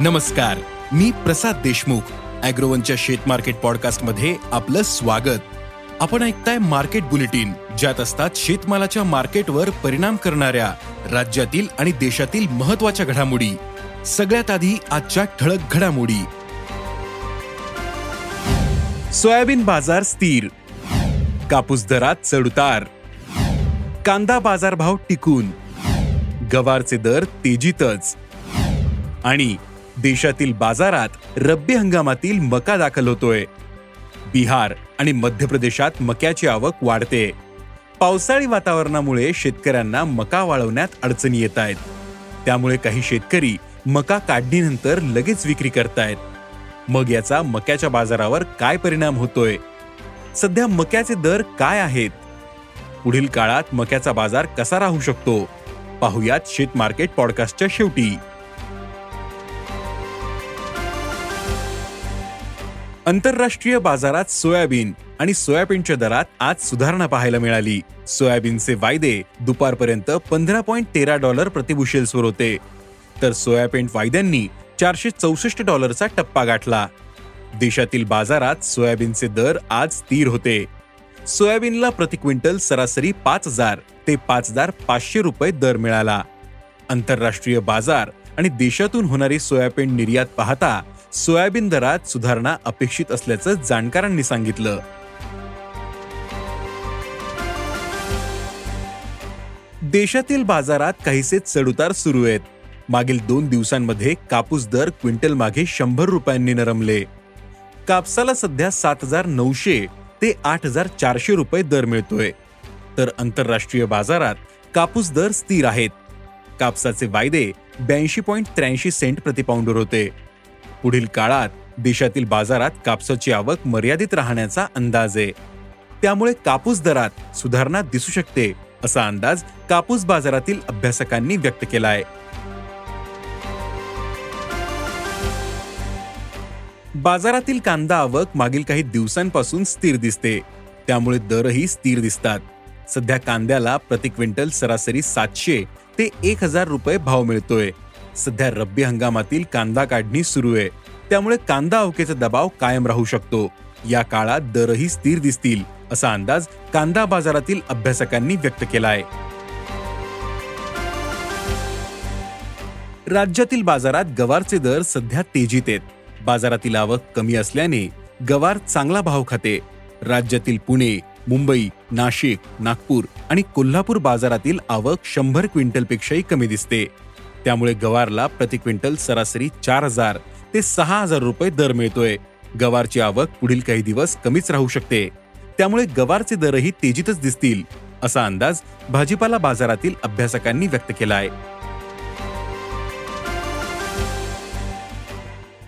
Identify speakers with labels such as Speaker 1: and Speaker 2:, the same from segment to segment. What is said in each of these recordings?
Speaker 1: नमस्कार मी प्रसाद देशमुख अॅग्रोवनच्या शेत मार्केट पॉडकास्टमध्ये आपलं स्वागत. आपण ऐकताय मार्केट बुलेटिन ज्यात असतात शेतमालाच्या मार्केटवर परिणाम करणाऱ्या राज्यातील आणि देशातील महत्त्वाच्या घडामोडी. सगळ्यात आधी आजच्या ठळक घडामोडी. सोयाबीन बाजार स्थिर. कापूस दरात चढउतार कांदा बाजारभाव टिकून. गवारचे दर तेजीतच. आणि देशातील बाजारात रब्बी हंगामातील मका दाखल होतोय. बिहार आणि मध्य प्रदेशात मक्याची आवक वाढते. पावसाळी वातावरणामुळे शेतकऱ्यांना मका वाळवण्यात अडचणी येत आहेत. त्यामुळे काही शेतकरी मका काढणीनंतर लगेच विक्री करतायत. मग याचा मक्याच्या बाजारावर काय परिणाम होतोय? सध्या मक्याचे दर काय आहेत? पुढील काळात मक्याचा बाजार कसा राहू शकतो? पाहुयात शेत मार्केट पॉडकास्टच्या शेवटी. आंतरराष्ट्रीय बाजारात सोयाबीन आणि सोयाबीनच्या दरात आज सुधारणा पाहायला मिळाली. सोयाबीनचे वायदे दुपारपर्यंत पंधरा पॉईंट तेरा डॉलर प्रतिबुशेल्सवर होते. तर सोयाबीन वायद्यांनी चारशे चौसष्ट डॉलरचा टप्पा गाठला. देशातील बाजारात सोयाबीनचे दर आज स्थिर होते. सोयाबीनला प्रति क्विंटल सरासरी पाच हजार ते पाच हजार पाचशे रुपये दर मिळाला. आंतरराष्ट्रीय बाजार आणि देशातून होणारी सोयाबीन निर्यात पाहता सोयाबीन दरात सुधारणा अपेक्षित असल्याचं जाणकारांनी सांगितलं. देशातील बाजारात काहीसे चढउतार सुरू आहेत. मागील दोन दिवसांमध्ये कापूस दर क्विंटल मागे शंभर रुपयांनी नरमले. कापसाला सध्या सात हजार नऊशे ते आठ हजार चारशे रुपये दर मिळतोय. तर आंतरराष्ट्रीय बाजारात कापूस दर स्थिर आहेत. कापसाचे वायदे ब्याऐंशी पॉईंट त्र्याऐंशी सेंट प्रतिपाऊंडवर होते. पुढील काळात देशातील बाजारात कापसाची आवक मर्यादित राहण्याचा अंदाज आहे. त्यामुळे कापूस दरात सुधारणा दिसू शकते असा अंदाज कापूस बाजारातील अभ्यासकांनी व्यक्त केला आहे बाजारातील कांदा आवक मागील काही दिवसांपासून स्थिर दिसते. त्यामुळे दरही स्थिर दिसतात. सध्या कांद्याला प्रति क्विंटल सरासरी सातशे ते एक हजार रुपये भाव मिळतोय. सध्या रब्बी हंगामातील कांदा काढणी सुरू आहे. त्यामुळे कांदा अवकेचा दबाव कायम राहू शकतो. या काळात दरही स्थिर दिसतील असा अंदाज कांदा बाजारातील अभ्यासकांनी व्यक्त केला आहे राज्यातील बाजारात गवारचे दर सध्या तेजीत आहेत. बाजारातील आवक कमी असल्याने गवार चांगला भाव खाते. राज्यातील पुणे मुंबई नाशिक नागपूर आणि कोल्हापूर बाजारातील आवक शंभर क्विंटलपेक्षाही कमी दिसते. त्यामुळे गवारला प्रति क्विंटल सरासरी चार हजार ते सहा हजार रुपये दर मिळतोय. गवारची आवक पुढील काही दिवस कमीच राहू शकते. त्यामुळे गवारचे दरही तेजीतच दिसतील असा अंदाज भाजीपाला बाजारातील अभ्यासकांनी व्यक्त केला आहे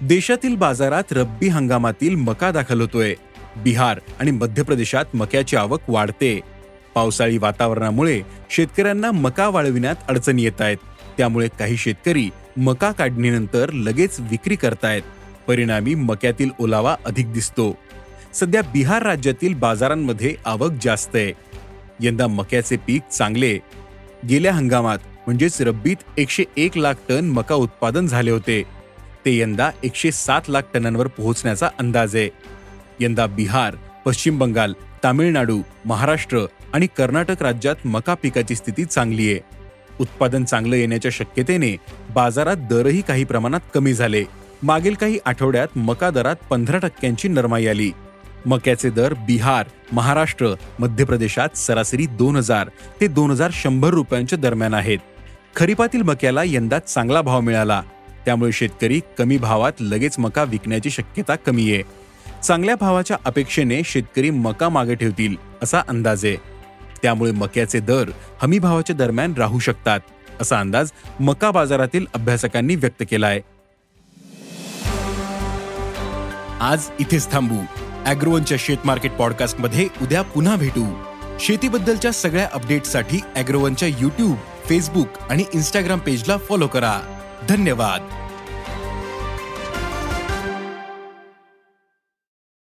Speaker 1: देशातील बाजारात रब्बी हंगामातील मका दाखल होतोय. बिहार आणि मध्य प्रदेशात मक्याची आवक वाढते. पावसाळी वातावरणामुळे शेतकऱ्यांना मका वाळविण्यात अडचणी येत आहेत. त्यामुळे काही शेतकरी मका काढणीनंतर लगेच विक्री करतायत. परिणामी मक्यातील ओलावा अधिक दिसतो. सध्या बिहार राज्यातील बाजारांमध्ये आवक जास्त आहे. यंदा मक्याचे पीक चांगले. गेल्या हंगामात म्हणजेच रब्बीत एकशे एक लाख टन मका उत्पादन झाले होते. ते यंदा एकशे सात लाख टनांवर पोहोचण्याचा अंदाज आहे. यंदा बिहार पश्चिम बंगाल तामिळनाडू महाराष्ट्र आणि कर्नाटक राज्यात मका पिकाची स्थिती चांगली आहे. उत्पादन चांगलं येण्याच्या शक्यतेने बाजारात दरही काही प्रमाणात कमी झाले. मागील काही आठवड्यात मका दरात पंधरा टक्क्यांची नरमाई आली. मक्याचे दर बिहार महाराष्ट्र मध्य प्रदेशात सरासरी दोन हजार ते दोन हजार शंभर रुपयांच्या दरम्यान आहेत. खरीपातील मक्याला यंदा चांगला भाव मिळाला. त्यामुळे शेतकरी कमी भावात लगेच मका विकण्याची शक्यता कमी आहे. चांगल्या भावाच्या अपेक्षेने शेतकरी मका मागे ठेवतील असा अंदाज आहे. त्यामुळे मक्याचे दर हमीभावाच्या दरम्यान राहू शकतात असा अंदाज मका बाजारातील अभ्यासकांनी व्यक्त केला आहे आज इथेच थांबू. अॅग्रोवनच्या शेत मार्केट पॉडकास्टमध्ये उद्या पुन्हा भेटू. शेतीबद्दलच्या सगळ्या अपडेटसाठी अॅग्रोवनच्या युट्यूब फेसबुक आणि इंस्टाग्राम पेजला फॉलो करा. धन्यवाद.